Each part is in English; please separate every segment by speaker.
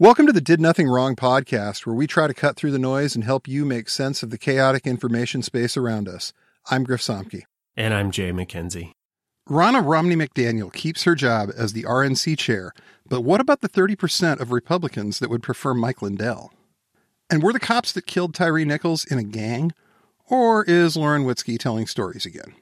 Speaker 1: Welcome to the Did Nothing Wrong podcast, where we try to cut through the noise and help you make sense of the chaotic information space around us. I'm Griff Somke.
Speaker 2: And I'm Jay McKenzie.
Speaker 1: Ronna Romney McDaniel keeps her job as the RNC chair, but what about the 30% of Republicans that would prefer Mike Lindell? And were the cops that killed Tyre Nichols in a gang? Or is Lauren Witzke telling stories again?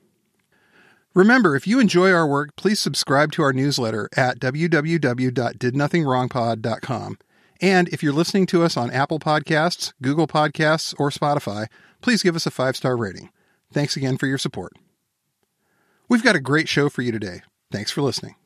Speaker 1: Remember, if you enjoy our work, please subscribe to our newsletter at www.didnothingwrongpod.com. And if you're listening to us on Apple Podcasts, Google Podcasts, or Spotify, please give us a five star rating. Thanks again for your support. We've got a great show for you today. Thanks for listening.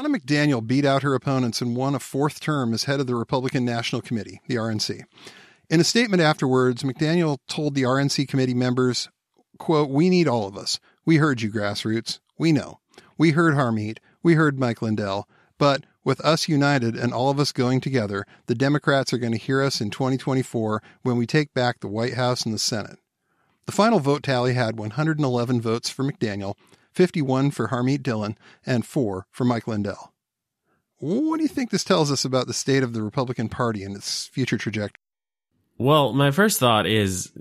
Speaker 1: Ronna McDaniel beat out her opponents and won a fourth term as head of the Republican National Committee, the RNC. In a statement afterwards, McDaniel told the RNC committee members, quote, We need all of us. We heard you, grassroots. We know. We heard Harmeet. We heard Mike Lindell. But with us united and all of us going together, the Democrats are going to hear us in 2024 when we take back the White House and the Senate. The final vote tally had 111 votes for McDaniel 51 for Harmeet Dillon, and 4 for Mike Lindell. What do you think this tells us about the state of the Republican Party and its future trajectory?
Speaker 2: Well, my first thought is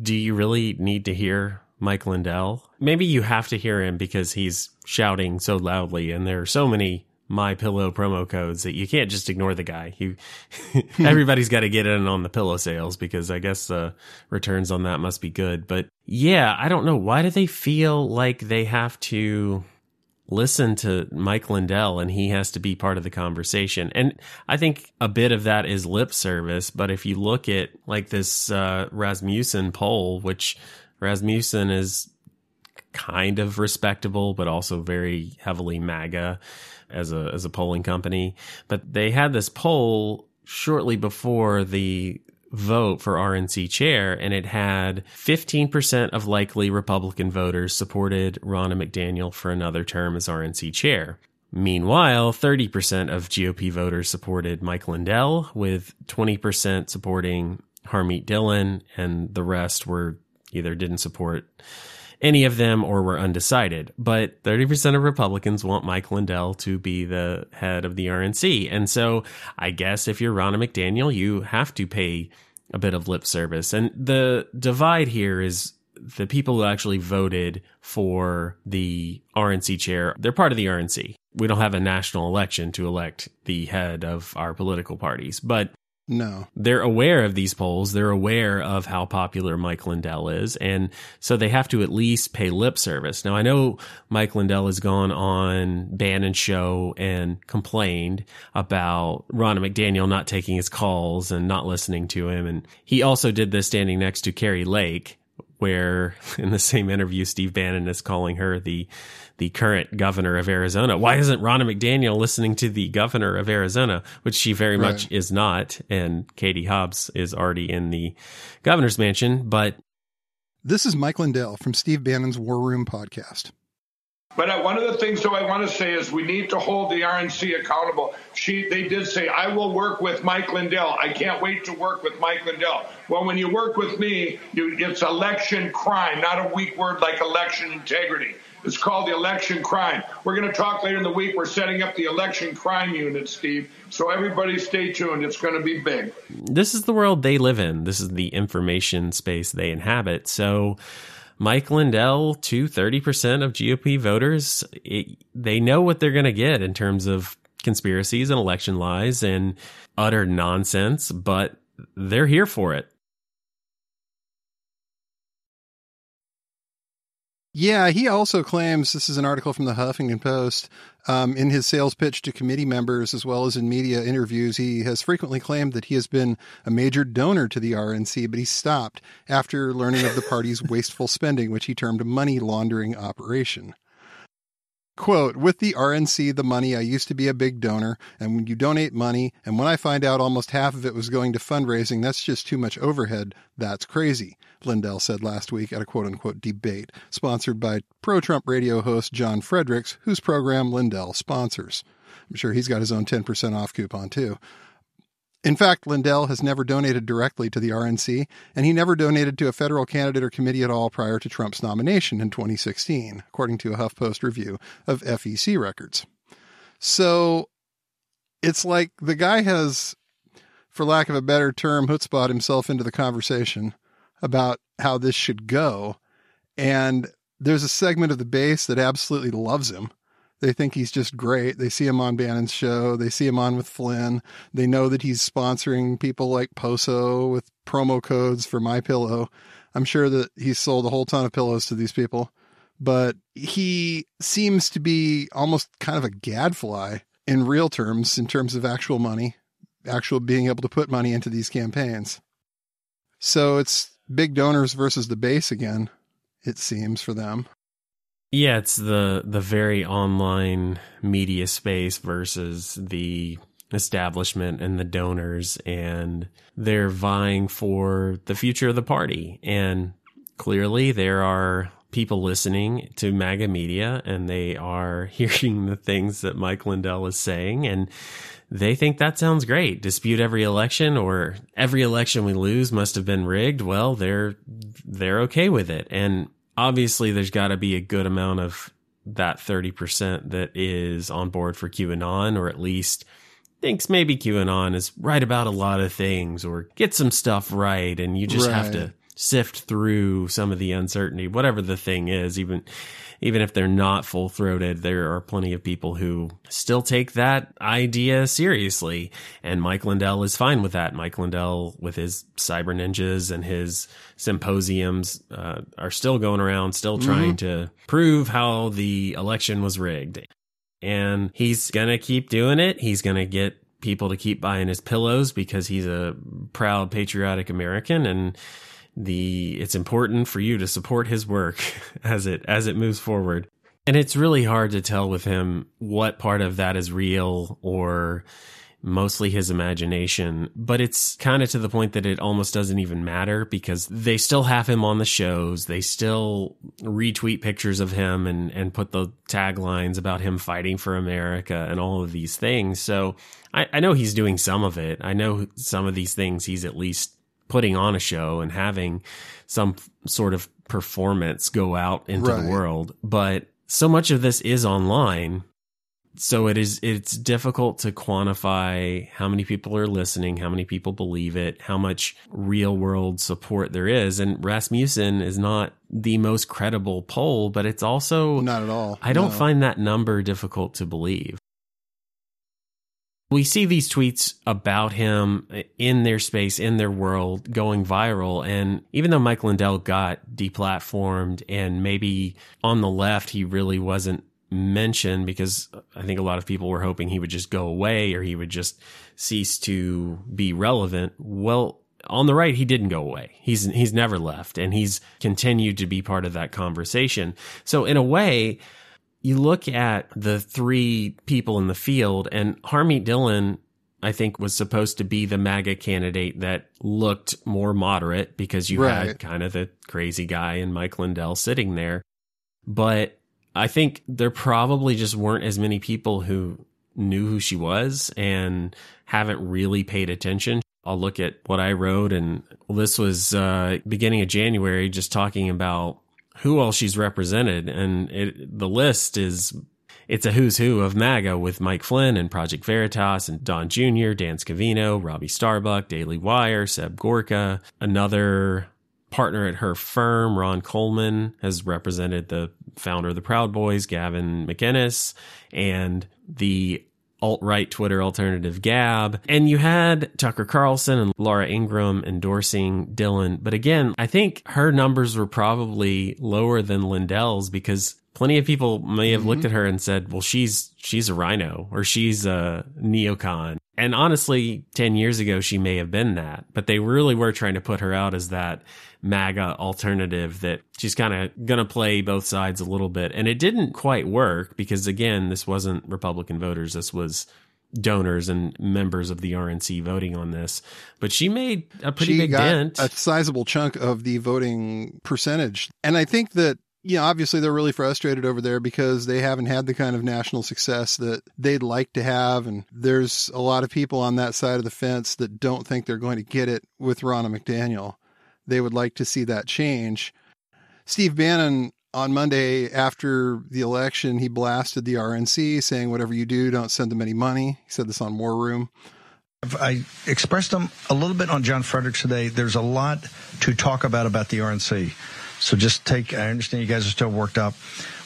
Speaker 2: do you really need to hear Mike Lindell? Maybe you have to hear him because he's shouting so loudly and there are so many my pillow promo codes that you can't just ignore the guy. You, everybody's got to get in on the pillow sales because I guess the returns on that must be good. But yeah, I don't know. Why do they feel like they have to listen to Mike Lindell and he has to be part of the conversation? And I think a bit of that is lip service. But if you look at like this uh, Rasmussen poll, which Rasmussen is kind of respectable, but also very heavily MAGA as a as a polling company. But they had this poll shortly before the vote for RNC chair, and it had 15% of likely Republican voters supported Ronna McDaniel for another term as RNC chair. Meanwhile, 30% of GOP voters supported Mike Lindell, with 20% supporting Harmeet Dillon, and the rest were either didn't support any of them or were undecided. But 30% of Republicans want Mike Lindell to be the head of the RNC. And so I guess if you're Ronna McDaniel, you have to pay a bit of lip service. And the divide here is the people who actually voted for the RNC chair, they're part of the RNC. We don't have a national election to elect the head of our political parties, but
Speaker 1: no.
Speaker 2: They're aware of these polls. They're aware of how popular Mike Lindell is. And so they have to at least pay lip service. Now, I know Mike Lindell has gone on Bannon's show and complained about Ronna McDaniel not taking his calls and not listening to him. And he also did this standing next to Kari Lake, where in the same interview, Steve Bannon is calling her the the current governor of Arizona. Why isn't Ronna McDaniel listening to the governor of Arizona, which she very right. much is not? And Katie Hobbs is already in the governor's mansion. But
Speaker 1: this is Mike Lindell from Steve Bannon's War Room podcast.
Speaker 3: But uh, one of the things, though, I want to say is we need to hold the RNC accountable. She, they did say, I will work with Mike Lindell. I can't wait to work with Mike Lindell. Well, when you work with me, you, it's election crime, not a weak word like election integrity. It's called the election crime. We're going to talk later in the week. We're setting up the election crime unit, Steve. So everybody stay tuned. It's going to be big.
Speaker 2: This is the world they live in. This is the information space they inhabit. So Mike Lindell to 30% of GOP voters, it, they know what they're going to get in terms of conspiracies and election lies and utter nonsense, but they're here for it.
Speaker 1: Yeah, he also claims this is an article from the Huffington Post. Um, in his sales pitch to committee members, as well as in media interviews, he has frequently claimed that he has been a major donor to the RNC, but he stopped after learning of the party's wasteful spending, which he termed a money laundering operation. Quote, with the RNC, the money, I used to be a big donor, and when you donate money, and when I find out almost half of it was going to fundraising, that's just too much overhead. That's crazy, Lindell said last week at a quote unquote debate sponsored by pro Trump radio host John Fredericks, whose program Lindell sponsors. I'm sure he's got his own 10% off coupon too. In fact, Lindell has never donated directly to the RNC, and he never donated to a federal candidate or committee at all prior to Trump's nomination in 2016, according to a HuffPost review of FEC records. So it's like the guy has, for lack of a better term, chutzpah himself into the conversation about how this should go. And there's a segment of the base that absolutely loves him they think he's just great. They see him on Bannon's show. They see him on with Flynn. They know that he's sponsoring people like Poso with promo codes for My Pillow. I'm sure that he's sold a whole ton of pillows to these people, but he seems to be almost kind of a gadfly in real terms, in terms of actual money, actual being able to put money into these campaigns. So it's big donors versus the base again, it seems for them.
Speaker 2: Yeah, it's the the very online media space versus the establishment and the donors and they're vying for the future of the party and clearly there are people listening to MAGA media and they are hearing the things that Mike Lindell is saying and they think that sounds great. Dispute every election or every election we lose must have been rigged. Well, they're they're okay with it. And obviously there's got to be a good amount of that 30% that is on board for QAnon or at least thinks maybe QAnon is right about a lot of things or get some stuff right and you just right. have to sift through some of the uncertainty whatever the thing is even even if they're not full throated, there are plenty of people who still take that idea seriously. And Mike Lindell is fine with that. Mike Lindell, with his cyber ninjas and his symposiums, uh, are still going around, still trying mm-hmm. to prove how the election was rigged. And he's going to keep doing it. He's going to get people to keep buying his pillows because he's a proud patriotic American and the it's important for you to support his work as it as it moves forward. And it's really hard to tell with him what part of that is real or mostly his imagination, but it's kind of to the point that it almost doesn't even matter because they still have him on the shows. They still retweet pictures of him and, and put the taglines about him fighting for America and all of these things. So I, I know he's doing some of it. I know some of these things he's at least putting on a show and having some sort of performance go out into right. the world. But so much of this is online. So it is it's difficult to quantify how many people are listening, how many people believe it, how much real world support there is. And Rasmussen is not the most credible poll, but it's also
Speaker 1: not at all.
Speaker 2: I don't no. find that number difficult to believe we see these tweets about him in their space, in their world, going viral. And even though Mike Lindell got deplatformed and maybe on the left, he really wasn't mentioned because I think a lot of people were hoping he would just go away or he would just cease to be relevant. Well, on the right, he didn't go away. He's he's never left, and he's continued to be part of that conversation. So in a way, you look at the three people in the field, and Harmeet Dillon, I think, was supposed to be the MAGA candidate that looked more moderate because you right. had kind of the crazy guy and Mike Lindell sitting there. But I think there probably just weren't as many people who knew who she was and haven't really paid attention. I'll look at what I wrote, and well, this was uh, beginning of January, just talking about who all she's represented, and it, the list is it's a who's who of MAGA with Mike Flynn and Project Veritas and Don Jr., Dan Scavino, Robbie Starbuck, Daily Wire, Seb Gorka, another partner at her firm, Ron Coleman, has represented the founder of the Proud Boys, Gavin McInnes, and the alt right Twitter alternative Gab. And you had Tucker Carlson and Laura Ingraham endorsing Dillon. But again, I think her numbers were probably lower than Lindell's because plenty of people may have mm-hmm. looked at her and said, well, she's, she's a RINO or she's a neocon. And honestly, 10 years ago, she may have been that, but they really were trying to put her out as that MAGA alternative that she's kind of going to play both sides a little bit. And it didn't quite work because, again, this wasn't Republican voters. This was donors and members of the RNC voting on this. But she made a pretty
Speaker 1: she
Speaker 2: big dent.
Speaker 1: A sizable chunk of the voting percentage. And I think that you know, obviously they're really frustrated over there because they haven't had the kind of national success that they'd like to have. And there's a lot of people on that side of the fence that don't think they're going to get it with Ronna McDaniel. They would like to see that change. Steve Bannon on Monday after the election, he blasted the RNC saying, whatever you do, don't send them any money. He said this on War Room.
Speaker 4: I expressed them a little bit on John Fredericks today. There's a lot to talk about about the RNC. So just take, I understand you guys are still worked up.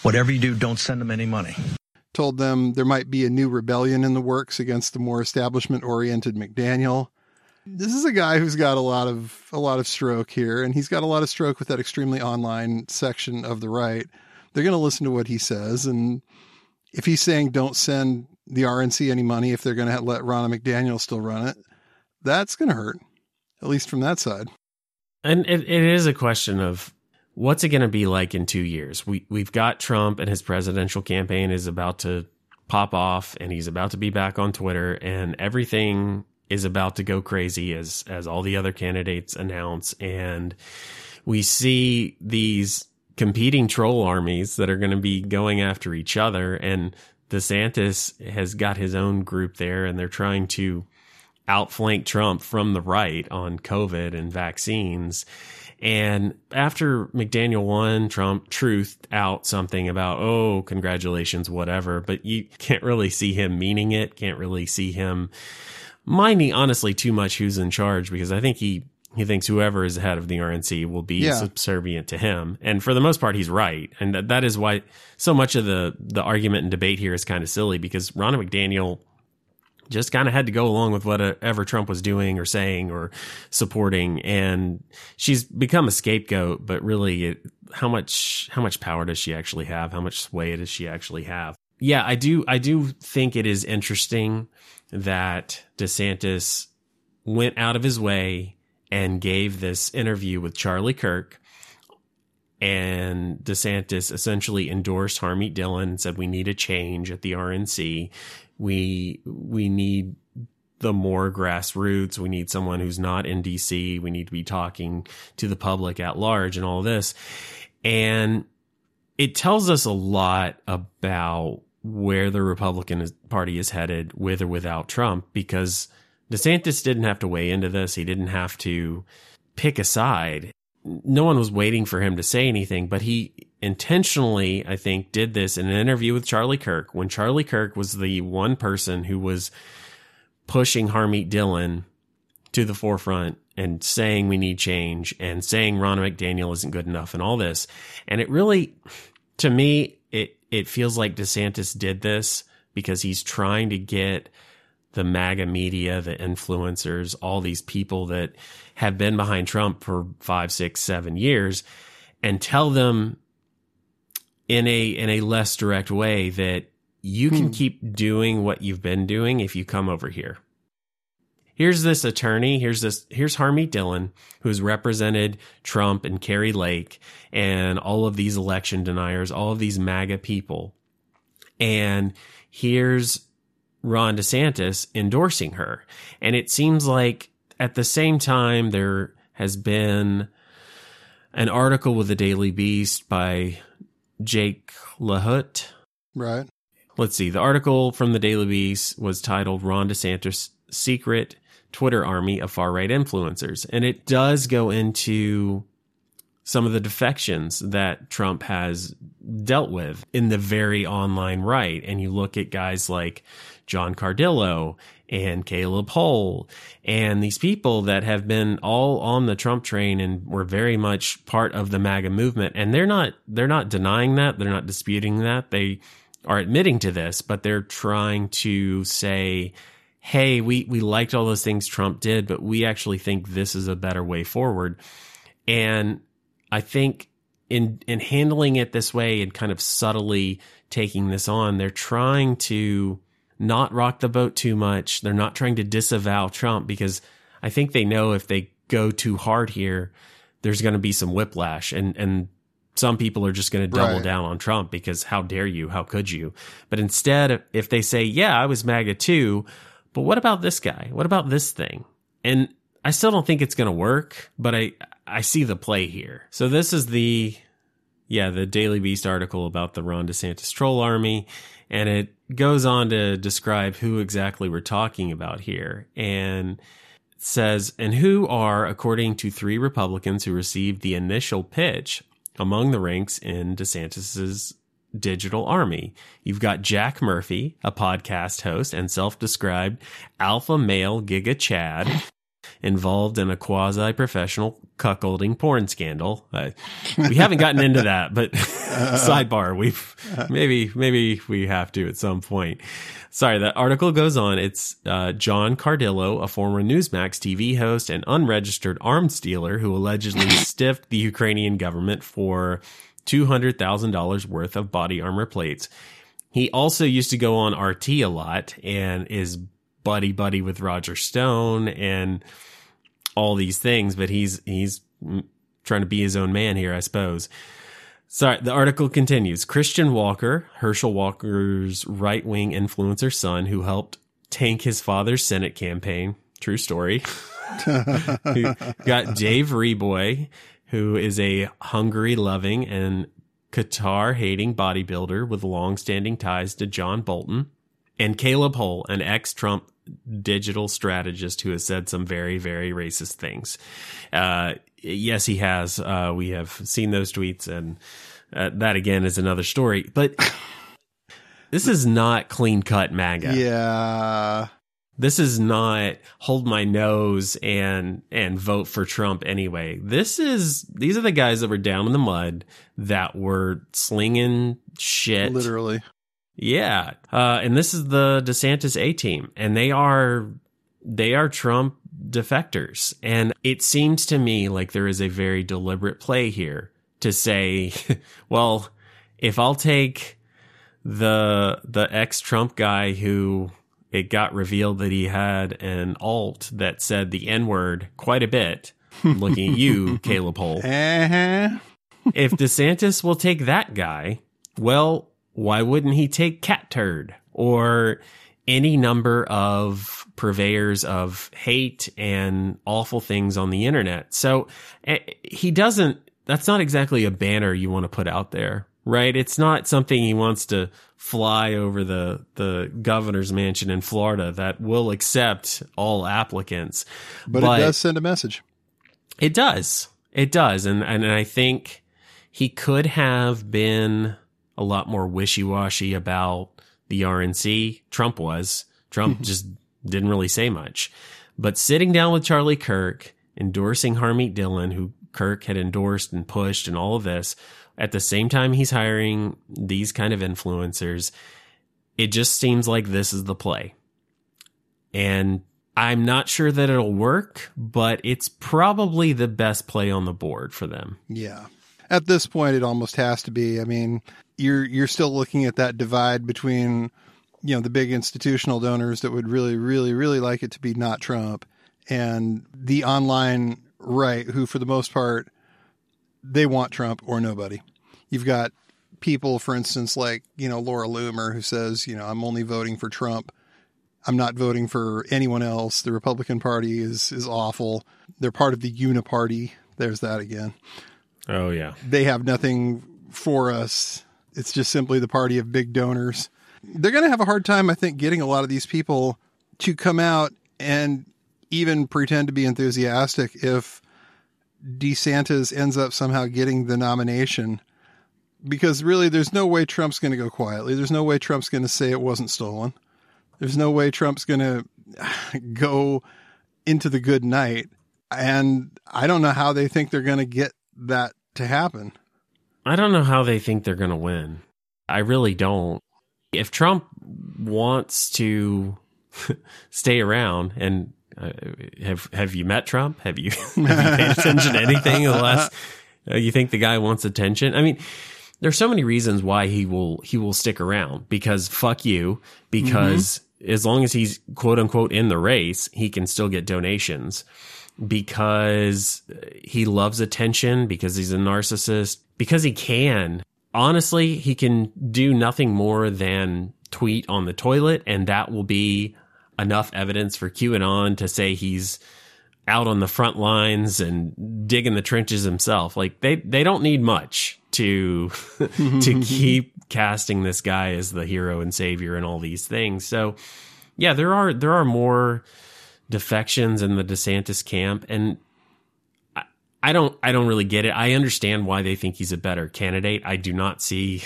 Speaker 4: Whatever you do, don't send them any money.
Speaker 1: Told them there might be a new rebellion in the works against the more establishment oriented McDaniel. This is a guy who's got a lot of a lot of stroke here, and he's got a lot of stroke with that extremely online section of the right. They're going to listen to what he says, and if he's saying don't send the RNC any money if they're going to let Ronna McDaniel still run it, that's going to hurt, at least from that side.
Speaker 2: And it, it is a question of what's it going to be like in two years? We we've got Trump and his presidential campaign is about to pop off, and he's about to be back on Twitter, and everything is about to go crazy as as all the other candidates announce, and we see these competing troll armies that are going to be going after each other, and DeSantis has got his own group there, and they're trying to outflank Trump from the right on COVID and vaccines and after McDaniel won, Trump truthed out something about, oh, congratulations, whatever. But you can't really see him meaning it, can't really see him minding, honestly, too much who's in charge because I think he. He thinks whoever is head of the RNC will be yeah. subservient to him, and for the most part, he's right, and that, that is why so much of the the argument and debate here is kind of silly because Ronna McDaniel just kind of had to go along with whatever Trump was doing or saying or supporting. And she's become a scapegoat, but really it, how much, how much power does she actually have? How much sway does she actually have? Yeah, I do, I do think it is interesting that DeSantis went out of his way and gave this interview with Charlie Kirk. And DeSantis essentially endorsed Harmeet Dillon and said, we need a change at the RNC we we need the more grassroots. We need someone who's not in DC. We need to be talking to the public at large and all this. And it tells us a lot about where the Republican Party is headed with or without Trump because DeSantis didn't have to weigh into this. He didn't have to pick a side. No one was waiting for him to say anything, but he intentionally, I think, did this in an interview with Charlie Kirk when Charlie Kirk was the one person who was pushing Harmeet Dillon to the forefront and saying we need change and saying Ronna McDaniel isn't good enough and all this. And it really, to me, it, it feels like DeSantis did this because he's trying to get the MAGA media, the influencers, all these people that have been behind Trump for five, six, seven years and tell them in a in a less direct way that you can hmm. keep doing what you've been doing if you come over here. Here's this attorney, here's this here's Harmeet Dillon who's represented Trump and Kari Lake and all of these election deniers, all of these MAGA people. And here's Ron DeSantis endorsing her. And it seems like at the same time there has been an article with the Daily Beast by Jake Lahut.
Speaker 1: Right.
Speaker 2: Let's see. The article from the Daily Beast was titled Ron DeSantis' Secret Twitter Army of Far Right Influencers. And it does go into some of the defections that Trump has dealt with in the very online right. And you look at guys like John Cardillo and Caleb Hull and these people that have been all on the Trump train and were very much part of the MAGA movement. And they're not, they're not denying that. They're not disputing that. They are admitting to this, but they're trying to say, Hey, we, we liked all those things Trump did, but we actually think this is a better way forward. And I think in, in handling it this way and kind of subtly taking this on, they're trying to, not rock the boat too much. They're not trying to disavow Trump because I think they know if they go too hard here, there's going to be some whiplash and, and some people are just going to double right. down on Trump because how dare you? How could you? But instead, if they say, yeah, I was MAGA too, but what about this guy? What about this thing? And I still don't think it's going to work, but I, I see the play here. So this is the yeah, the Daily Beast article about the Ron DeSantis troll army. And it goes on to describe who exactly we're talking about here. And says, and who are, according to three Republicans who received the initial pitch among the ranks in DeSantis's digital army. You've got Jack Murphy, a podcast host and self-described alpha male Giga Chad involved in a quasi professional cuckolding porn scandal. Uh, we haven't gotten into that, but sidebar, we've maybe, maybe we have to at some point. Sorry, that article goes on. It's uh, John Cardillo, a former Newsmax TV host and unregistered arms dealer who allegedly stiffed the Ukrainian government for $200,000 worth of body armor plates. He also used to go on RT a lot and is buddy buddy with Roger Stone and all these things, but he's he's trying to be his own man here, I suppose. Sorry, the article continues. Christian Walker, Herschel Walker's right wing influencer son, who helped tank his father's Senate campaign. True story. got Dave Reaboi, who is a Hungary loving and Qatar hating bodybuilder with long standing ties to John Bolton, and Caleb Hull, an ex Trump digital strategist who has said some very, very racist things. Uh, yes, he has. Uh, we have seen those tweets, and uh, that again is another story. But this is not clean cut MAGA.
Speaker 1: Yeah.
Speaker 2: This is not hold my nose and and vote for Trump anyway. This is these are the guys that were down in the mud that were slinging shit
Speaker 1: Literally.
Speaker 2: Yeah. Uh, and this is the DeSantis A team and they are, they are Trump defectors. And it seems to me like there is a very deliberate play here to say, well, if I'll take the, the ex Trump guy who it got revealed that he had an alt that said the N word quite a bit, looking at you, Caleb Hull
Speaker 1: Uh-huh.
Speaker 2: if DeSantis will take that guy, well, why wouldn't he take Cat Turd or any number of purveyors of hate and awful things on the internet? So eh, he doesn't, that's not exactly a banner you want to put out there, right? It's not something he wants to fly over the, the governor's mansion in Florida that will accept all applicants.
Speaker 1: But, it does send a message.
Speaker 2: It does. It does. And, and I think he could have been a lot more wishy washy about the RNC. Trump was. Trump just didn't really say much. But sitting down with Charlie Kirk, endorsing Harmeet Dillon, who Kirk had endorsed and pushed and all of this, at the same time he's hiring these kind of influencers, it just seems like this is the play. And I'm not sure that it'll work, but it's probably the best play on the board for them.
Speaker 1: Yeah. At this point, it almost has to be. I mean, you're you're still looking at that divide between, you know, the big institutional donors that would really, really, really like it to be not Trump, and the online right, who for the most part, they want Trump or nobody. You've got people, for instance, like you know Laura Loomer, who says, you know, I'm only voting for Trump. I'm not voting for anyone else. The Republican Party is is awful. They're part of the Uniparty. There's that again
Speaker 2: Oh, yeah.
Speaker 1: they have nothing for us. It's just simply the party of big donors. They're going to have a hard time, I think, getting a lot of these people to come out and even pretend to be enthusiastic if DeSantis ends up somehow getting the nomination. Because really, there's no way Trump's going to go quietly. There's no way Trump's going to say it wasn't stolen. There's no way Trump's going to go into the good night. And I don't know how they think they're going to get that to happen.
Speaker 2: I don't know how they think they're going to win. I really don't. If Trump wants to stay around and uh, have have you met Trump? Have you have you paid attention to anything in the last? Uh, you think the guy wants attention? I mean, there's so many reasons why he will he will stick around because fuck you because as long as he's quote unquote in the race, he can still get donations because he loves attention, because he's a narcissist, because he can. Honestly, he can do nothing more than tweet on the toilet, and that will be enough evidence for QAnon to say he's out on the front lines and digging the trenches himself. Like they they don't need much. to to keep casting this guy as the hero and savior and all these things. So yeah, there are there are more defections in the DeSantis camp and I, don't I don't really get it. I understand why they think he's a better candidate. I do not see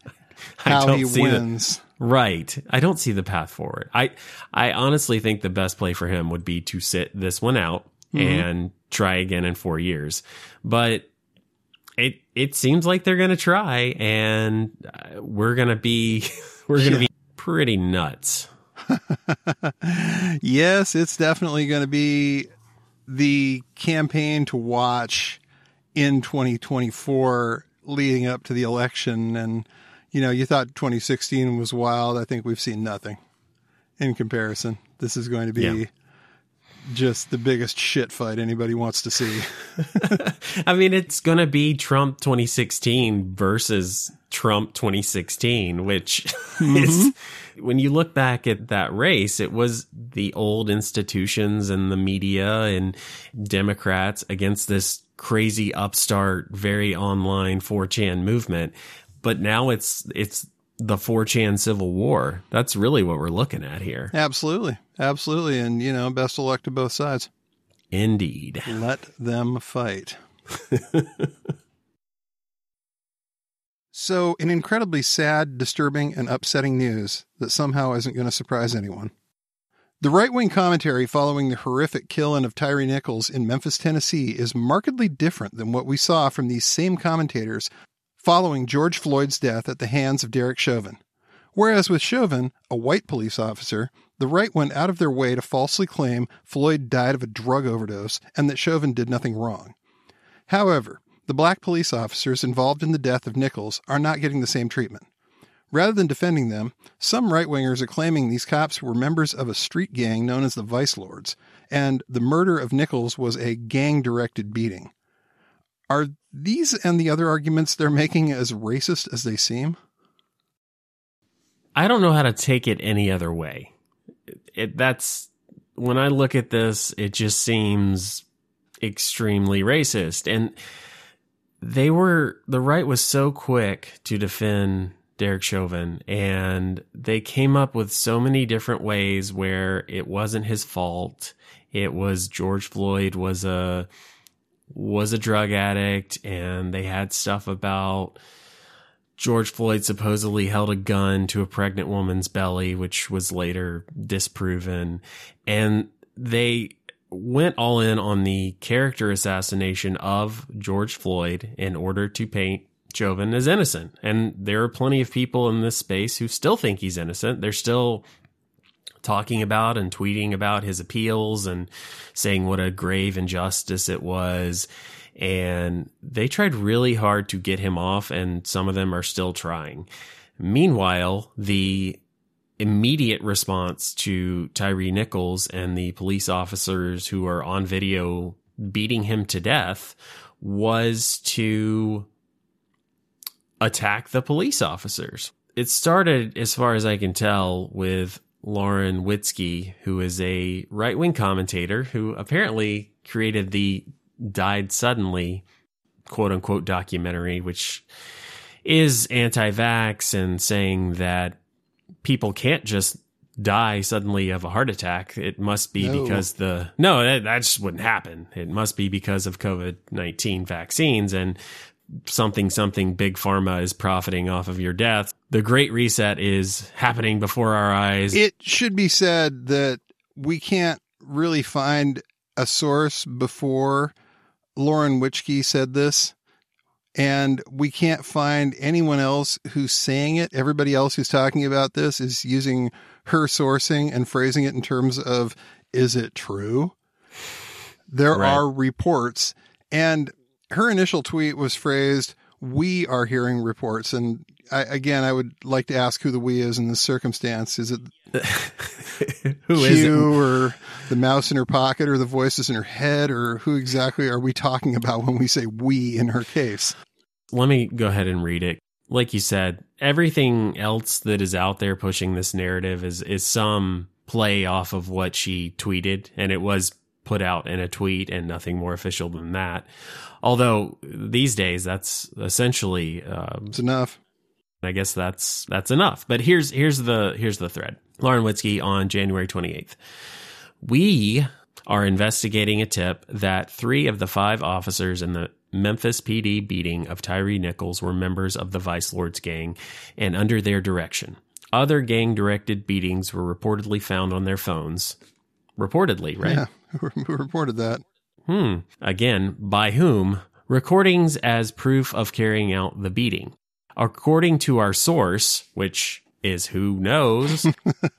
Speaker 1: how he wins.
Speaker 2: The, right. I don't see the path forward. I I honestly think the best play for him would be to sit this one out mm-hmm. and try again in 4 years. But it it seems like they're going to try and uh, we're going to be we're going to yeah. be pretty nuts.
Speaker 1: yes, it's definitely going to be the campaign to watch in 2024 leading up to the election and you know, you thought 2016 was wild. I think we've seen nothing in comparison. This is going to be yeah just the biggest shit fight anybody wants to see.
Speaker 2: I mean, it's going to be Trump 2016 versus Trump 2016, which mm-hmm. is when you look back at that race, it was the old institutions and the media and Democrats against this crazy upstart, very online 4chan movement. But now it's it's the 4chan civil war. That's really what we're looking at here.
Speaker 1: Absolutely. Absolutely. And, you know, best of luck to both sides.
Speaker 2: Indeed.
Speaker 1: Let them fight. so, an incredibly sad, disturbing, and upsetting news that somehow isn't going to surprise anyone. The right wing commentary following the horrific killing of Tyre Nichols in Memphis, Tennessee is markedly different than what we saw from these same commentators following George Floyd's death at the hands of Derek Chauvin. Whereas with Chauvin, a white police officer, the right went out of their way to falsely claim Floyd died of a drug overdose and that Chauvin did nothing wrong. However, the black police officers involved in the death of Nichols are not getting the same treatment. Rather than defending them, some right wingers are claiming these cops were members of a street gang known as the Vice Lords, and the murder of Nichols was a gang directed beating. Are these and the other arguments they're making as racist as they seem?
Speaker 2: I don't know how to take it any other way. It, that's when I look at this, it just seems extremely racist. And they were, the right was so quick to defend Derek Chauvin, and they came up with so many different ways where it wasn't his fault. It was George Floyd was a was a drug addict and they had stuff about George Floyd supposedly held a gun to a pregnant woman's belly, which was later disproven. And they went all in on the character assassination of George Floyd in order to paint Chauvin as innocent. And there are plenty of people in this space who still think he's innocent. They're still talking about and tweeting about his appeals and saying what a grave injustice it was. And they tried really hard to get him off, and some of them are still trying. Meanwhile, the immediate response to Tyre Nichols and the police officers who are on video beating him to death was to attack the police officers. It started, as far as I can tell, with Lauren Witzke, who is a right wing commentator who apparently created the Died Suddenly quote unquote documentary, which is anti vax and saying that people can't just die suddenly of a heart attack. It must be no. because the no, that, that just wouldn't happen. It must be because of COVID nineteen vaccines and something something big pharma is profiting off of your death. The great reset is happening before our eyes.
Speaker 1: It should be said that we can't really find a source before Lauren Witzke said this and we can't find anyone else who's saying it. Everybody else who's talking about this is using her sourcing and phrasing it in terms of is it true? There right. are reports and her initial tweet was phrased, "We are hearing reports," and I, again, I would like to ask who the "we" is in this circumstance. Is it who Q is it? or the mouse in her pocket, or the voices in her head, or who exactly are we talking about when we say "we" in her case?
Speaker 2: Let me go ahead and read it. Like you said, everything else that is out there pushing this narrative is is some play off of what she tweeted, and it was put out in a tweet and nothing more official than that. Although these days that's essentially um,
Speaker 1: It's enough.
Speaker 2: I guess that's that's enough. But here's here's the here's the thread. Lauren Witzke on January 28th. We are investigating a tip that three of the five officers in the Memphis PD beating of Tyre Nichols were members of the Vice Lords gang and under their direction. Other gang directed beatings were reportedly found on their phones. Reportedly, right?
Speaker 1: Yeah, who reported that?
Speaker 2: Hmm. Again, by whom? Recordings as proof of carrying out the beating. According to our source, which is who knows,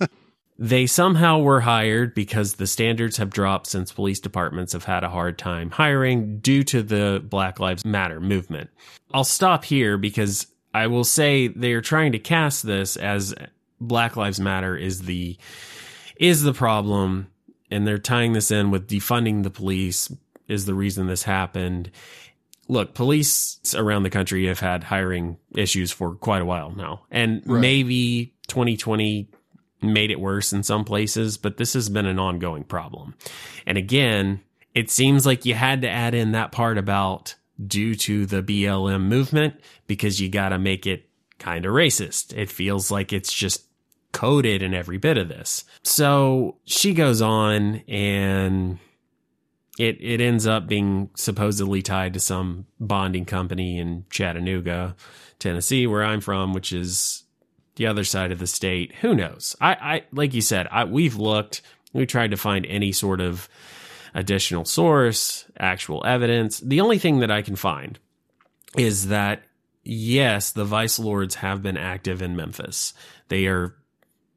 Speaker 2: they somehow were hired because the standards have dropped since police departments have had a hard time hiring due to the Black Lives Matter movement. I'll stop here because I will say they're trying to cast this as Black Lives Matter is the is the problem and they're tying this in with defunding the police is the reason this happened. Look, police around the country have had hiring issues for quite a while now. And
Speaker 1: Right.
Speaker 2: maybe 2020 made it worse in some places, but this has been an ongoing problem. And again, it seems like you had to add in that part about due to the BLM movement because you got to make it kind of racist. It feels like it's just coded in every bit of this. So she goes on and it it ends up being supposedly tied to some bonding company in Chattanooga, Tennessee, where I'm from, which is the other side of the state. Who knows? I, I like you said, I, we've looked, we tried to find any sort of additional source, actual evidence. The only thing that I can find is that yes, the vice lords have been active in Memphis. They are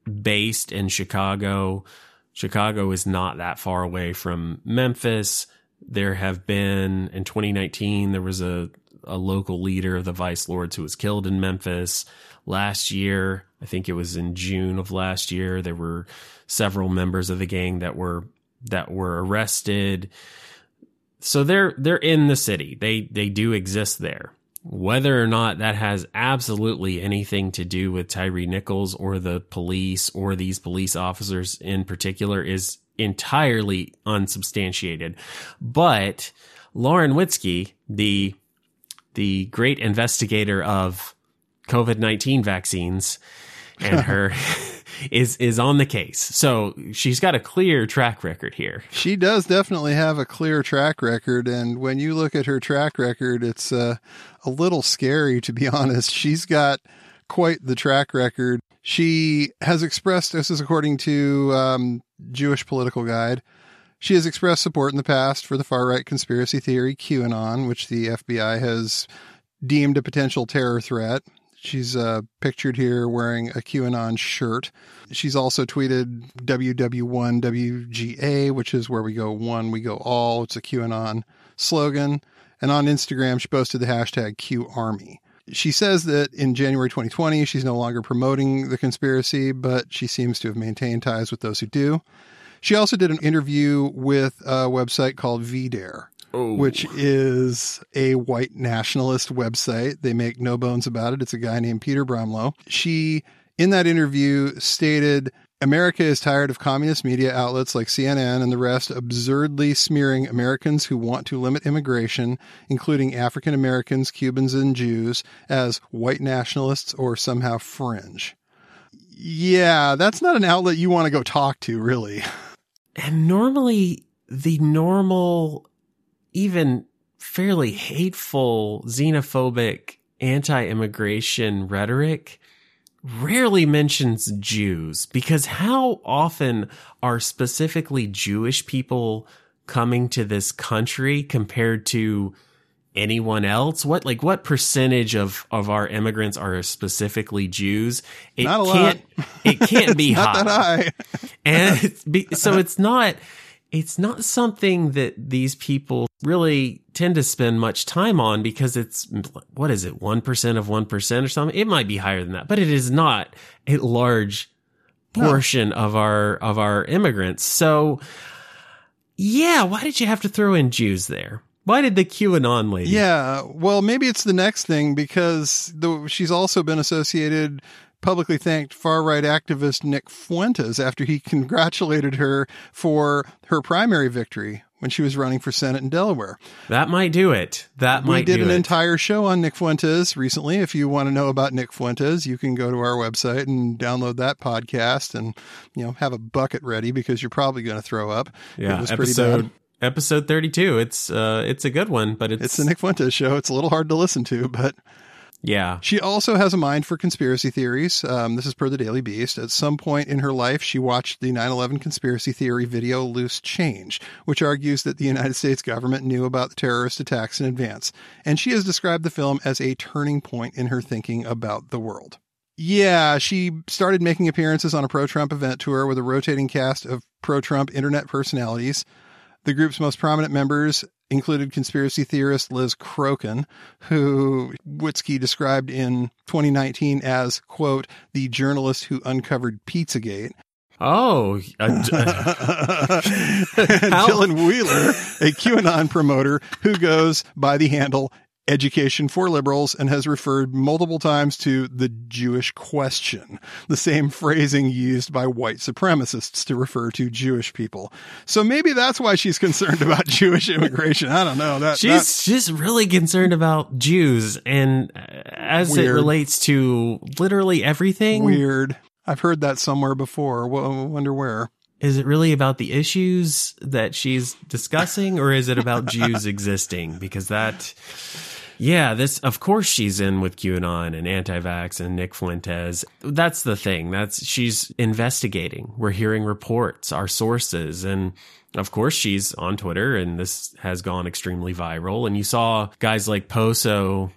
Speaker 2: based in Chicago. Chicago is not that far away from Memphis. There have been in 2019 there was a a local leader of the Vice Lords who was killed in Memphis. Last year, I think it was in June of last year, there were several members of the gang that were that were arrested. So they're they're in the city. They they do exist there. Whether or not that has absolutely anything to do with Tyre Nichols or the police or these police officers in particular is entirely unsubstantiated. But Lauren Witzke, the the great investigator of COVID nineteen vaccines, and her is is on the case. So she's got a clear track record here.
Speaker 1: She does definitely have a clear track record, and when you look at her track record, it's uh, a little scary to be honest. She's got quite the track record. She has expressed, this is according to um, Jewish Political Guide, she has expressed support in the past for the far right conspiracy theory QAnon, which the FBI has deemed a potential terror threat. She's uh, pictured here wearing a QAnon shirt. She's also tweeted WWG1WGA, which is where we go one, we go all. It's a QAnon slogan. And on Instagram, she posted the hashtag QArmy. She says that in January 2020, she's no longer promoting the conspiracy, but she seems to have maintained ties with those who do. She also did an interview with a website called VDare, Oh. which is a white nationalist website. They make no bones about it. It's a guy named Peter Brimelow. She, in that interview, stated America is tired of communist media outlets like CNN and the rest absurdly smearing Americans who want to limit immigration, including African Americans, Cubans, and Jews, as white nationalists or somehow fringe. Yeah, that's not an outlet you want to go talk to, really.
Speaker 2: And normally, the normal, even fairly hateful, xenophobic, anti immigration rhetoric rarely mentions Jews because how often are specifically Jewish people coming to this country compared to anyone else? What like what percentage of of our immigrants are specifically Jews? It
Speaker 1: a lot.
Speaker 2: can't it can't be
Speaker 1: Not
Speaker 2: high
Speaker 1: that high.
Speaker 2: and it's be, so it's not it's not something that these people really tend to spend much time on because it's what is it 1% of 1% or something? It might be higher than that but it is not a large portion of our of our immigrants. So yeah why did you have to throw in Jews there? Why did the QAnon lady?
Speaker 1: Yeah, well, maybe it's the next thing because the, she's also been associated publicly thanked far right activist Nick Fuentes after he congratulated her for her primary victory when she was running for Senate in Delaware.
Speaker 2: That might do it. That might.
Speaker 1: we
Speaker 2: did
Speaker 1: an
Speaker 2: it.
Speaker 1: entire show on Nick Fuentes recently. If you want to know about Nick Fuentes, you can go to our website and download that podcast and you know have a bucket ready because you're probably going to throw up.
Speaker 2: yeah,
Speaker 1: it was pretty
Speaker 2: episode episode 32. It's uh it's a good one, but it's,
Speaker 1: It's the Nick Fuentes show. It's a little hard to listen to, but
Speaker 2: yeah.
Speaker 1: She also has a mind for conspiracy theories. Um, this is per the Daily Beast. At some point in her life, she watched the 9 11 conspiracy theory video Loose Change, which argues that the United States government knew about the terrorist attacks in advance. And she has described the film as a turning point in her thinking about the world. Yeah, she started making appearances on a pro Trump event tour with a rotating cast of pro Trump internet personalities. The group's most prominent members included conspiracy theorist Liz Crokin, who Witzke described in 2019 as, quote, the journalist who uncovered Pizzagate.
Speaker 2: Oh, uh, d-
Speaker 1: Wheeler, a QAnon promoter who goes by the handle Education for Liberals and has referred multiple times to the Jewish question, the same phrasing used by white supremacists to refer to Jewish people. So maybe that's why she's concerned about Jewish immigration. I don't know. That,
Speaker 2: she's just really concerned about Jews and as it relates to literally everything.
Speaker 1: weird. I've heard that somewhere before. Wo- wonder where.
Speaker 2: Is it really about the issues that she's discussing or is it about Jews existing? Because that, yeah, this, of course she's in with QAnon and anti-vax and Nick Fuentes. That's the thing. That's, she's investigating. We're hearing reports, our sources, and of course she's on Twitter and this has gone extremely viral. And you saw guys like Poso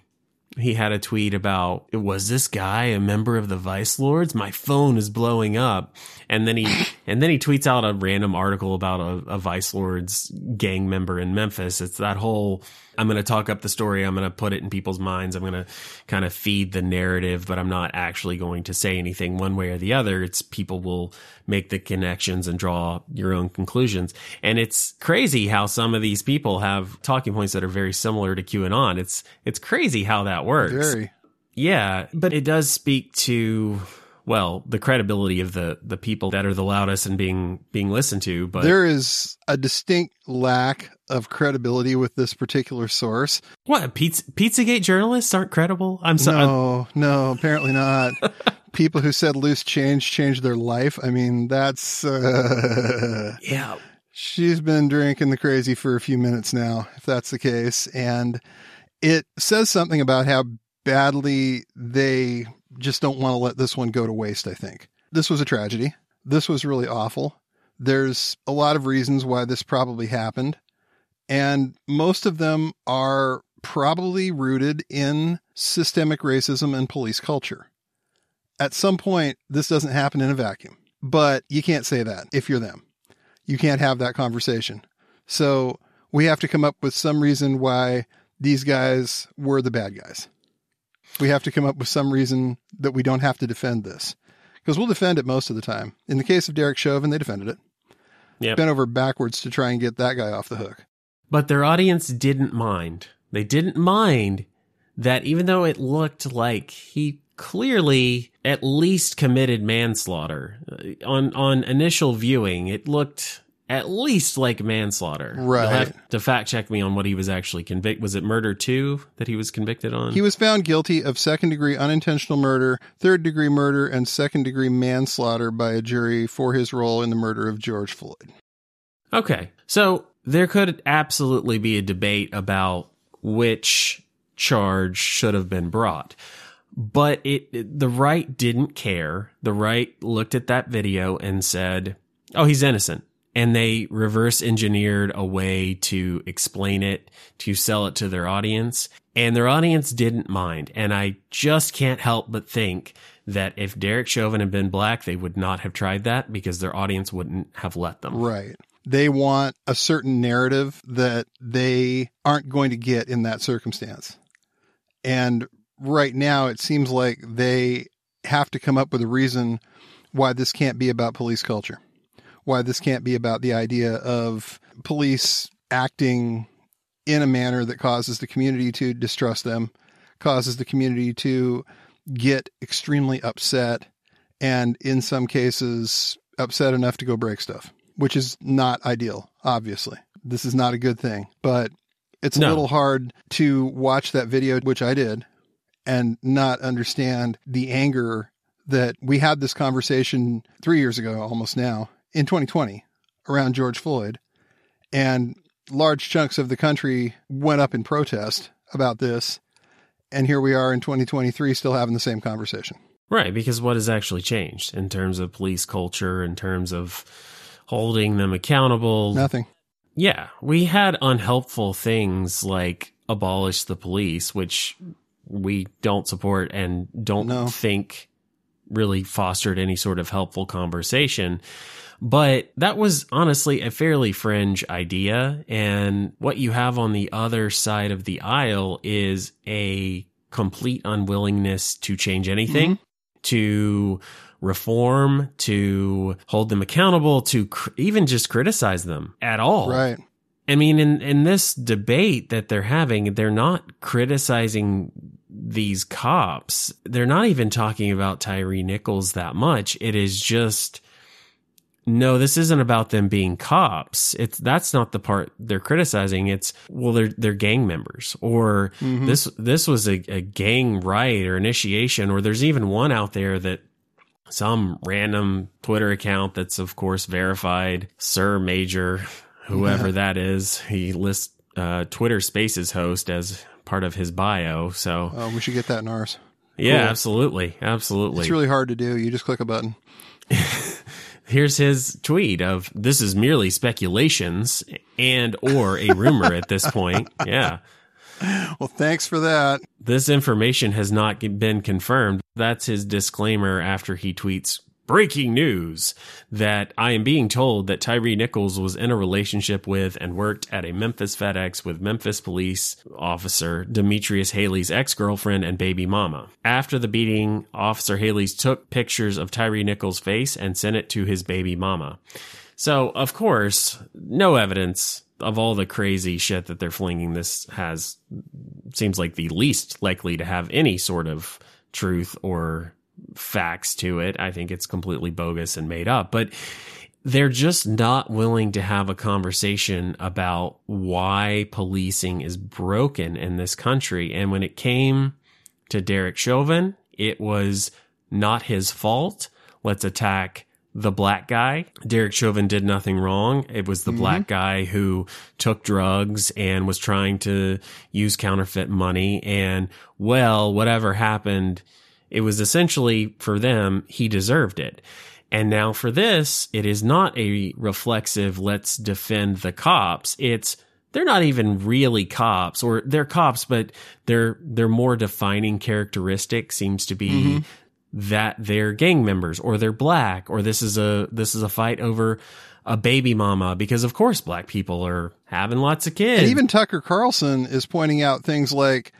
Speaker 2: he had a tweet about was this guy a member of the vice lords my phone is blowing up and then he and then he tweets out a random article about a, a vice lords gang member in memphis. It's that whole i'm going to talk up the story i'm going to put it in people's minds i'm going to kind of feed the narrative but i'm not actually going to say anything one way or the other. It's people will make the connections and draw your own conclusions. And it's crazy how some of these people have talking points that are very similar to qanon. It's it's crazy how that works.
Speaker 1: Very.
Speaker 2: yeah, but it does speak to well, the credibility of the the people that are the loudest and being being listened to, but
Speaker 1: There is a distinct lack of credibility with this particular source.
Speaker 2: what pizza Pizzagate journalists aren't credible? I'm sorry.
Speaker 1: No, no, apparently not. People who said loose change changed their life. I mean, that's uh,
Speaker 2: yeah.
Speaker 1: she's been drinking the crazy for a few minutes now, if that's the case, and it says something about how badly they just don't want to let this one go to waste. I think this was a tragedy. This was really awful. There's a lot of reasons why this probably happened, and most of them are probably rooted in systemic racism and police culture. At some point, this doesn't happen in a vacuum, but you can't say that if you're them. You can't have that conversation. So we have to come up with some reason why these guys were the bad guys. We have to come up with some reason that we don't have to defend this because we'll defend it most of the time. In the case of Derek Chauvin, they defended it.
Speaker 2: Yep.
Speaker 1: Bent over backwards to try and get that guy off the hook.
Speaker 2: But their audience didn't mind. They didn't mind that even though it looked like he clearly at least committed manslaughter uh, on on initial viewing, it looked at least like manslaughter.
Speaker 1: Right.
Speaker 2: Have to fact check me on what he was actually convicted. Was it murder two that he was convicted on?
Speaker 1: He was found guilty of second degree unintentional murder, third degree murder, and second degree manslaughter by a jury for his role in the murder of George Floyd.
Speaker 2: Okay. So there could absolutely be a debate about which charge should have been brought. But it, it- the right didn't care. The right looked at that video and said, "Oh, he's innocent." And they reverse engineered a way to explain it, to sell it to their audience, and their audience didn't mind. And I just can't help but think that if Derek Chauvin had been black, they would not have tried that because their audience wouldn't have let them.
Speaker 1: Right. They want a certain narrative that they aren't going to get in that circumstance. And right now, it seems like they have to come up with a reason why this can't be about police culture, why this can't be about the idea of police acting in a manner that causes the community to distrust them, causes the community to get extremely upset and in some cases upset enough to go break stuff, which is not ideal, obviously. This is not a good thing, but it's a little hard to watch that video, which I did, and not understand the anger that we had this conversation three years ago, almost now, in 2020, around George Floyd. And large chunks of the country went up in protest about this. And here we are in 2023 still having the same conversation.
Speaker 2: Right, because what has actually changed in terms of police culture, in terms of holding them accountable?
Speaker 1: Nothing.
Speaker 2: Yeah, we had unhelpful things like abolish the police, which we don't support and don't
Speaker 1: No.
Speaker 2: think really fostered any sort of helpful conversation. But that was honestly a fairly fringe idea. And what you have on the other side of the aisle is a complete unwillingness to change anything, mm-hmm. to reform, to hold them accountable, to cr- even just criticize them at all.
Speaker 1: Right.
Speaker 2: I mean, in, in this debate that they're having, they're not criticizing these cops. They're not even talking about Tyre Nichols that much. It is just, no, this isn't about them being cops. It's, that's not the part they're criticizing. It's, well, they're, they're gang members or this, this was a, a gang riot or initiation, or there's even one out there that some random Twitter account that's of course verified, Sir Major, whoever that is. He lists uh, Twitter Spaces host as part of his bio. So
Speaker 1: Oh, we should get that in ours.
Speaker 2: yeah,
Speaker 1: Cool.
Speaker 2: absolutely, absolutely.
Speaker 1: It's really hard to do. You just click a button.
Speaker 2: Here's his tweet of this is merely speculations and or a rumor at this point. Yeah.
Speaker 1: Well, thanks for that.
Speaker 2: This information has not been confirmed. That's his disclaimer after he tweets breaking news that I am being told that Tyre Nichols was in a relationship with and worked at a Memphis FedEx with Memphis police officer Demetrius Haley's ex-girlfriend and baby mama. After the beating, Officer Haley's took pictures of Tyre Nichols' face and sent it to his baby mama. So, of course, no evidence of all the crazy shit that they're flinging this has seems like the least likely to have any sort of truth or facts to it. I think it's completely bogus and made up, but they're just not willing to have a conversation about why policing is broken in this country. And when it came to Derek Chauvin, it was not his fault. Let's attack the black guy. Derek Chauvin did nothing wrong. It was the black mm-hmm. guy who took drugs and was trying to use counterfeit money. And well, whatever happened, it was essentially for them, he deserved it. And now for this, it is not a reflexive, let's defend the cops. It's, they're not even really cops or they're cops, but their, their more defining characteristic seems to be mm-hmm. that they're gang members or they're black or this is a, this is a fight over a baby mama because of course black people are having lots of kids.
Speaker 1: And even Tucker Carlson is pointing out things like,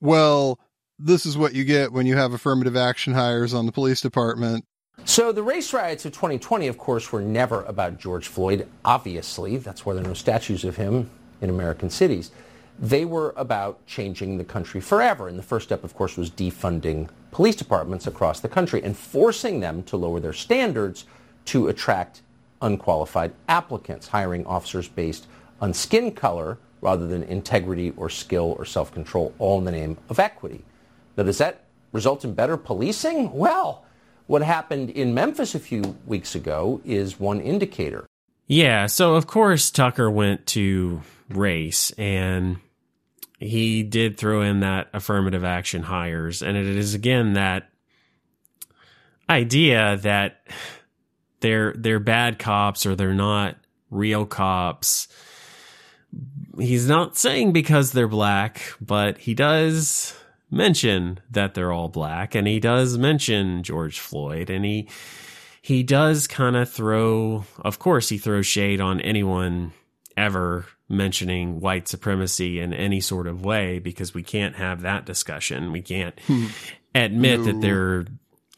Speaker 1: well, this is what you get when you have affirmative action hires on the police department.
Speaker 5: So the race riots of 2020, of course, were never about George Floyd. Obviously, that's why there are no statues of him in American cities. They were about changing the country forever. And the first step, of course, was defunding police departments across the country and forcing them to lower their standards to attract unqualified applicants, hiring officers based on skin color rather than integrity or skill or self-control, all in the name of equity. Now, does that result in better policing? Well, what happened in Memphis a few weeks ago is one indicator.
Speaker 2: Yeah, so of course Tucker went to race and he did throw in that affirmative action hires and it is again that idea that they're they're bad cops or they're not real cops. He's not saying because they're black, but he does mention that they're all black and he does mention George Floyd and he he does kind of throw of course he throws shade on anyone ever mentioning white supremacy in any sort of way because we can't have that discussion. We can't hmm. admit that there are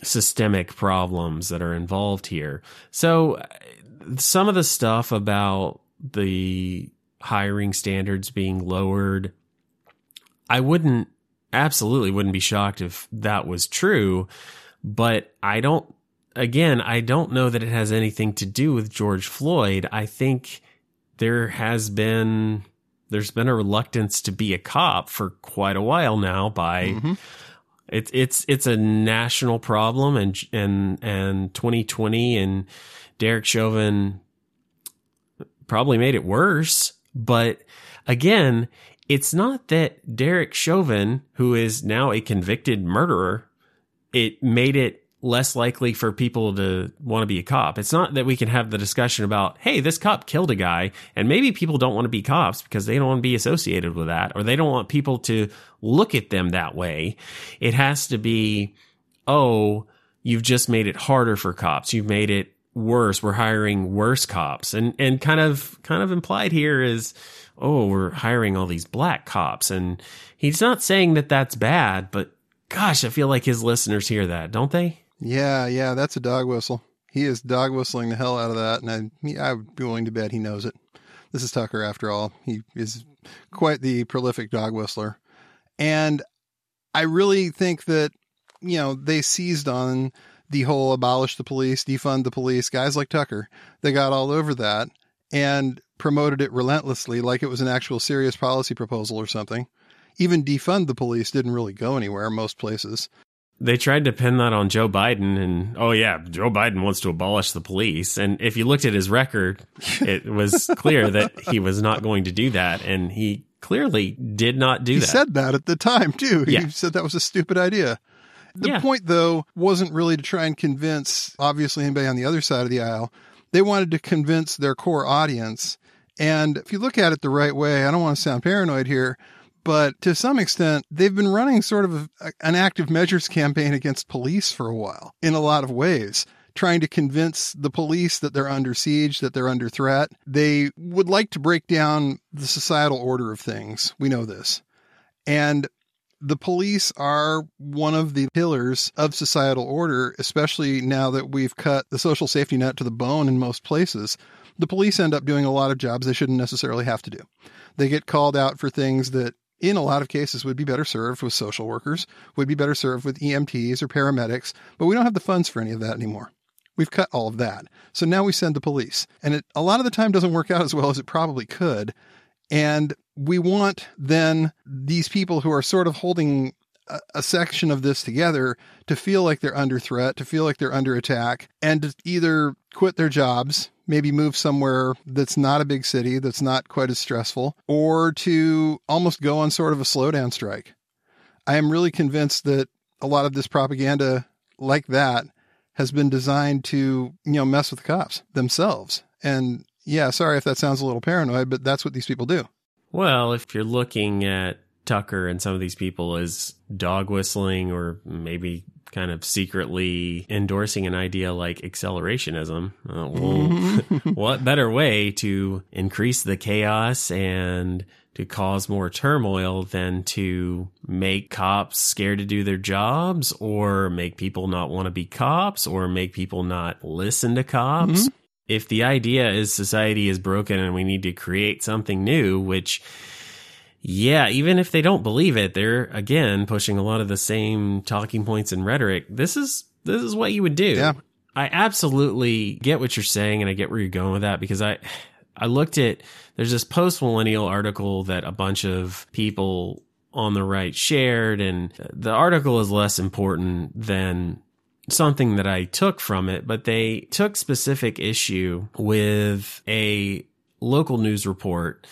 Speaker 2: systemic problems that are involved here. So some of the stuff about the hiring standards being lowered i wouldn't absolutely wouldn't be shocked if that was true. But I don't, again, I don't know that it has anything to do with George Floyd. I think there has been, there's been a reluctance to be a cop for quite a while now by, mm-hmm. it's, it's, it's a national problem and, and, and 2020 and Derek Chauvin probably made it worse. But again, it's not that Derek Chauvin, who is now a convicted murderer, it made it less likely for people to want to be a cop. It's not that we can have the discussion about, hey, this cop killed a guy, and maybe people don't want to be cops because they don't want to be associated with that, or they don't want people to look at them that way. It has to be, oh, you've just made it harder for cops. You've made it worse. We're hiring worse cops. And and kind of kind of implied here is oh, we're hiring all these black cops and he's not saying that that's bad, but gosh, I feel like his listeners hear that, don't they?
Speaker 1: Yeah, yeah, that's a dog whistle. He is dog whistling the hell out of that and I I'd be willing to bet he knows it. This is Tucker after all. He is quite the prolific dog whistler. And I really think that you know, they seized on the whole abolish the police, defund the police, guys like Tucker, they got all over that and promoted it relentlessly like it was an actual serious policy proposal or something. Even defund the police didn't really go anywhere most places.
Speaker 2: They tried to pin that on Joe Biden and oh yeah, Joe Biden wants to abolish the police. And if you looked at his record, it was clear that he was not going to do that and he clearly did not do
Speaker 1: he
Speaker 2: that.
Speaker 1: He said that at the time too. Yeah. He said that was a stupid idea. The yeah. point, though, wasn't really to try and convince, obviously, anybody on the other side of the aisle. They wanted to convince their core audience. And if you look at it the right way, I don't want to sound paranoid here, but to some extent, they've been running sort of a, an active measures campaign against police for a while in a lot of ways trying to convince the police that they're under siege, that they're under threat. They would like to break down the societal order of things. We know this. And the police are one of the pillars of societal order, especially now that we've cut the social safety net to the bone in most places. The police end up doing a lot of jobs they shouldn't necessarily have to do. They get called out for things that, in a lot of cases, would be better served with social workers, would be better served with EMTs or paramedics, but we don't have the funds for any of that anymore. We've cut all of that. So now we send the police. And it a lot of the time doesn't work out as well as it probably could. And we want then these people who are sort of holding a, a, section of this together to feel like they're under threat, to feel like they're under attack, and to either quit their jobs, maybe move somewhere that's not a big city, that's not quite as stressful, or to almost go on sort of a slowdown strike. I am really convinced that a lot of this propaganda like that has been designed to, you know, mess with the cops themselves. And yeah, sorry if that sounds a little paranoid, but that's what these people do.
Speaker 2: Well, if you're looking at Tucker and some of these people as dog whistling or maybe kind of secretly endorsing an idea like accelerationism. Uh, well, what better way to increase the chaos and to cause more turmoil than to make cops scared to do their jobs or make people not want to be cops or make people not listen to cops? Mm-hmm if the idea is society is broken and we need to create something new, which, yeah, even if they don't believe it, they're again pushing a lot of the same talking points and rhetoric. This is this is what you would do.
Speaker 1: Yeah.
Speaker 2: I absolutely get what you're saying and I get where you're going with that because I I looked at there's this post millennial article that a bunch of people on the right shared and the article is less important than something that I took from it, but they took specific issue with a local news report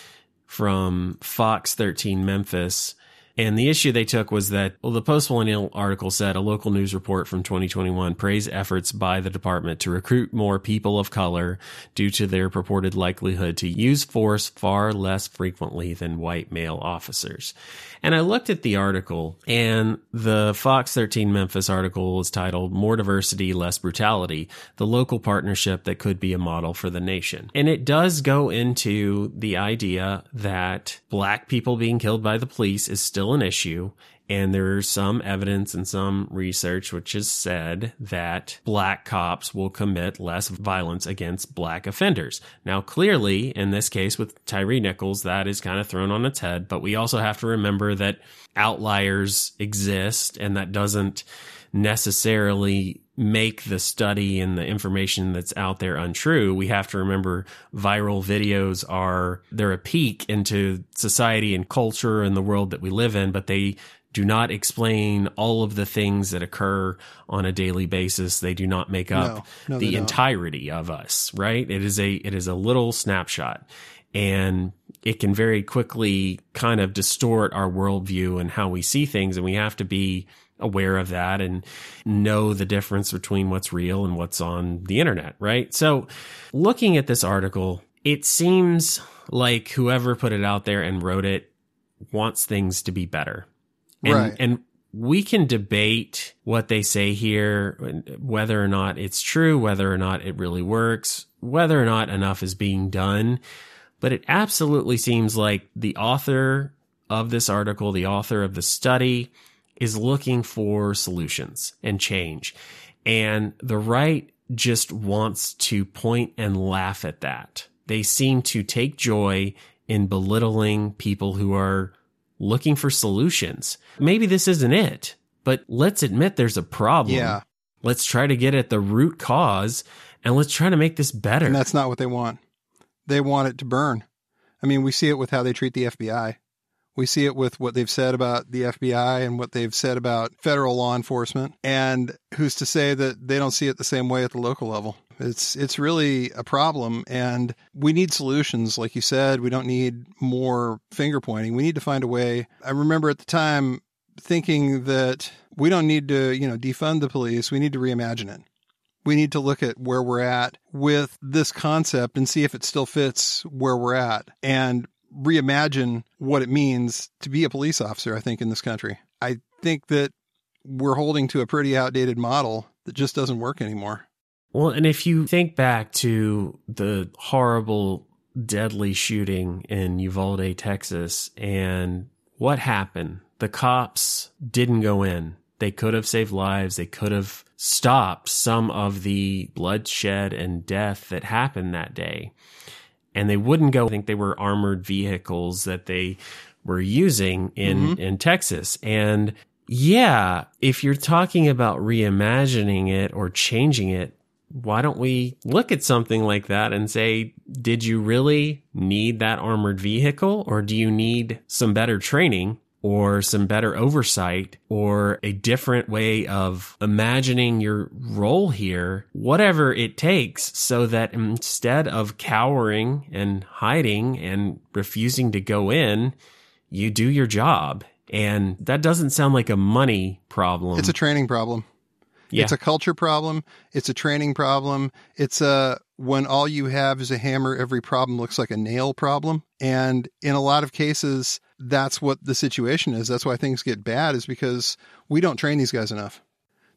Speaker 2: from Fox 13 Memphis and the issue they took was that, well, the post millennial article said a local news report from 2021 praised efforts by the department to recruit more people of color due to their purported likelihood to use force far less frequently than white male officers. And I looked at the article and the Fox 13 Memphis article is titled More Diversity, Less Brutality, the local partnership that could be a model for the nation. And it does go into the idea that black people being killed by the police is still an issue. And there's some evidence and some research which has said that black cops will commit less violence against black offenders. Now, clearly, in this case with Tyre Nichols, that is kind of thrown on its head, but we also have to remember that outliers exist and that doesn't necessarily make the study and the information that's out there untrue. We have to remember viral videos are, they're a peek into society and culture and the world that we live in, but they do not explain all of the things that occur on a daily basis. They do not make up
Speaker 1: No, no,
Speaker 2: the
Speaker 1: don't.
Speaker 2: entirety of us, right? It is a, it is a little snapshot and it can very quickly kind of distort our worldview and how we see things. And we have to be aware of that and know the difference between what's real and what's on the internet, right? So looking at this article, it seems like whoever put it out there and wrote it wants things to be better. And,
Speaker 1: Right.
Speaker 2: and we can debate what they say here, whether or not it's true, whether or not it really works, whether or not enough is being done. But it absolutely seems like the author of this article, the author of the study, is looking for solutions and change. And the right just wants to point and laugh at that. They seem to take joy in belittling people who are looking for solutions. Maybe this isn't it, but let's admit there's a problem.
Speaker 1: Yeah.
Speaker 2: Let's try to get at the root cause and let's try to make this better.
Speaker 1: And that's not what they want. They want it to burn. I mean, we see it with how they treat the FBI. We see it with what they've said about the FBI and what they've said about federal law enforcement. And who's to say that they don't see it the same way at the local level? It's it's really a problem and we need solutions like you said. We don't need more finger pointing. We need to find a way. I remember at the time thinking that we don't need to, you know, defund the police. We need to reimagine it we need to look at where we're at with this concept and see if it still fits where we're at and reimagine what it means to be a police officer, I think, in this country. I think that we're holding to a pretty outdated model that just doesn't work anymore.
Speaker 2: Well, and if you think back to the horrible, deadly shooting in Uvalde, Texas, and what happened, the cops didn't go in. They could have saved lives. They could have stopped some of the bloodshed and death that happened that day. And they wouldn't go, I think they were armored vehicles that they were using in, mm-hmm. in Texas. And yeah, if you're talking about reimagining it or changing it, why don't we look at something like that and say, did you really need that armored vehicle or do you need some better training or some better oversight or a different way of imagining your role here, whatever it takes so that instead of cowering and hiding and refusing to go in, you do your job. And that doesn't sound like a money problem.
Speaker 1: It's a training problem.
Speaker 2: Yeah.
Speaker 1: It's a culture problem. It's a training problem. It's a when all you have is a hammer, every problem looks like a nail problem. And in a lot of cases, that's what the situation is. That's why things get bad, is because we don't train these guys enough.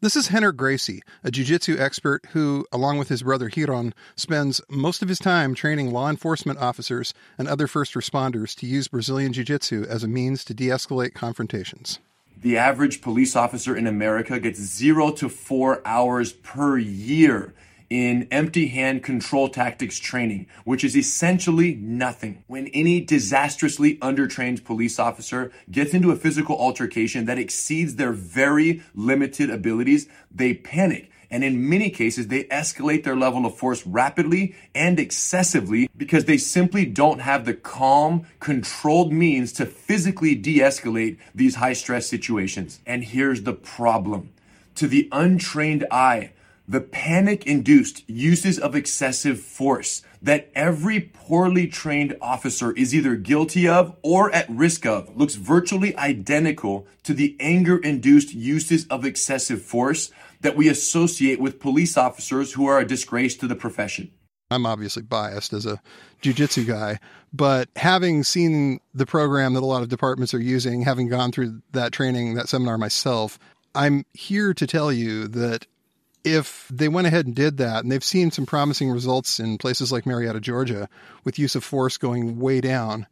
Speaker 1: This is Rener Gracie, a jiu-jitsu expert who, along with his brother Ryron, spends most of his time training law enforcement officers and other first responders to use Brazilian jiu-jitsu as a means to de-escalate confrontations.
Speaker 6: The average police officer in America gets zero to four hours per year in empty hand control tactics training, which is essentially nothing. When any disastrously undertrained police officer gets into a physical altercation that exceeds their very limited abilities, they panic. And in many cases, they escalate their level of force rapidly and excessively because they simply don't have the calm, controlled means to physically de escalate these high stress situations. And here's the problem to the untrained eye, the panic induced uses of excessive force that every poorly trained officer is either guilty of or at risk of looks virtually identical to the anger induced uses of excessive force that we associate with police officers who are a disgrace to the profession.
Speaker 1: I'm obviously biased as a jujitsu guy, but having seen the program that a lot of departments are using, having gone through that training, that seminar myself, I'm here to tell you that if they went ahead and did that, and they've seen some promising results in places like Marietta, Georgia, with use of force going way down,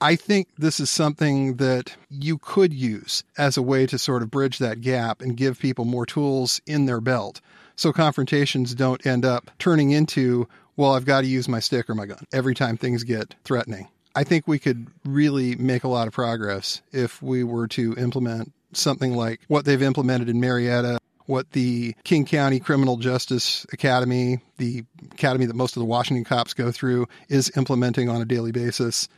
Speaker 1: I think this is something that you could use as a way to sort of bridge that gap and give people more tools in their belt. So confrontations don't end up turning into, well, I've got to use my stick or my gun every time things get threatening. I think we could really make a lot of progress if we were to implement something like what they've implemented in Marietta, what the King County Criminal Justice Academy, the academy that most of the Washington cops go through, is implementing on a daily basis.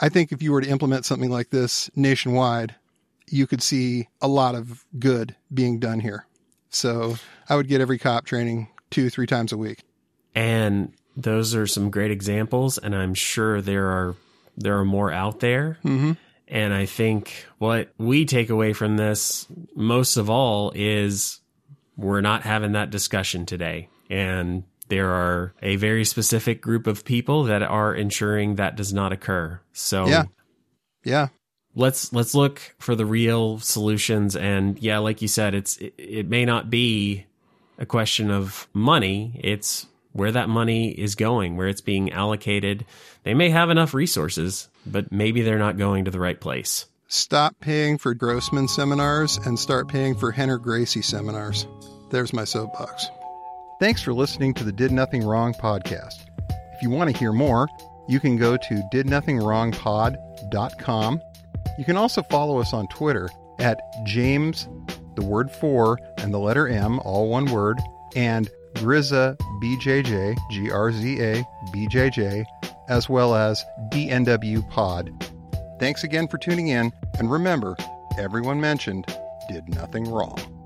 Speaker 1: I think if you were to implement something like this nationwide, you could see a lot of good being done here. So I would get every cop training two, three times a week.
Speaker 2: And those are some great examples, and I'm sure there are there are more out there.
Speaker 1: Mm-hmm.
Speaker 2: And I think what we take away from this most of all is we're not having that discussion today. And there are a very specific group of people that are ensuring that does not occur. So
Speaker 1: Yeah. Yeah.
Speaker 2: let's let's look for the real solutions and yeah like you said it's it, it may not be a question of money it's where that money is going where it's being allocated they may have enough resources but maybe they're not going to the right place
Speaker 1: Stop paying for Grossman seminars and start paying for Rener Gracie seminars. There's my soapbox. Thanks for listening to the Did Nothing Wrong podcast. If you want to hear more, you can go to didnothingwrongpod.com. You can also follow us on Twitter at James, the word four, and the letter M, all one word, and Grizza BJJ, G R Z A BJJ, as well as DNW Pod. Thanks again for tuning in, and remember, everyone mentioned did nothing wrong.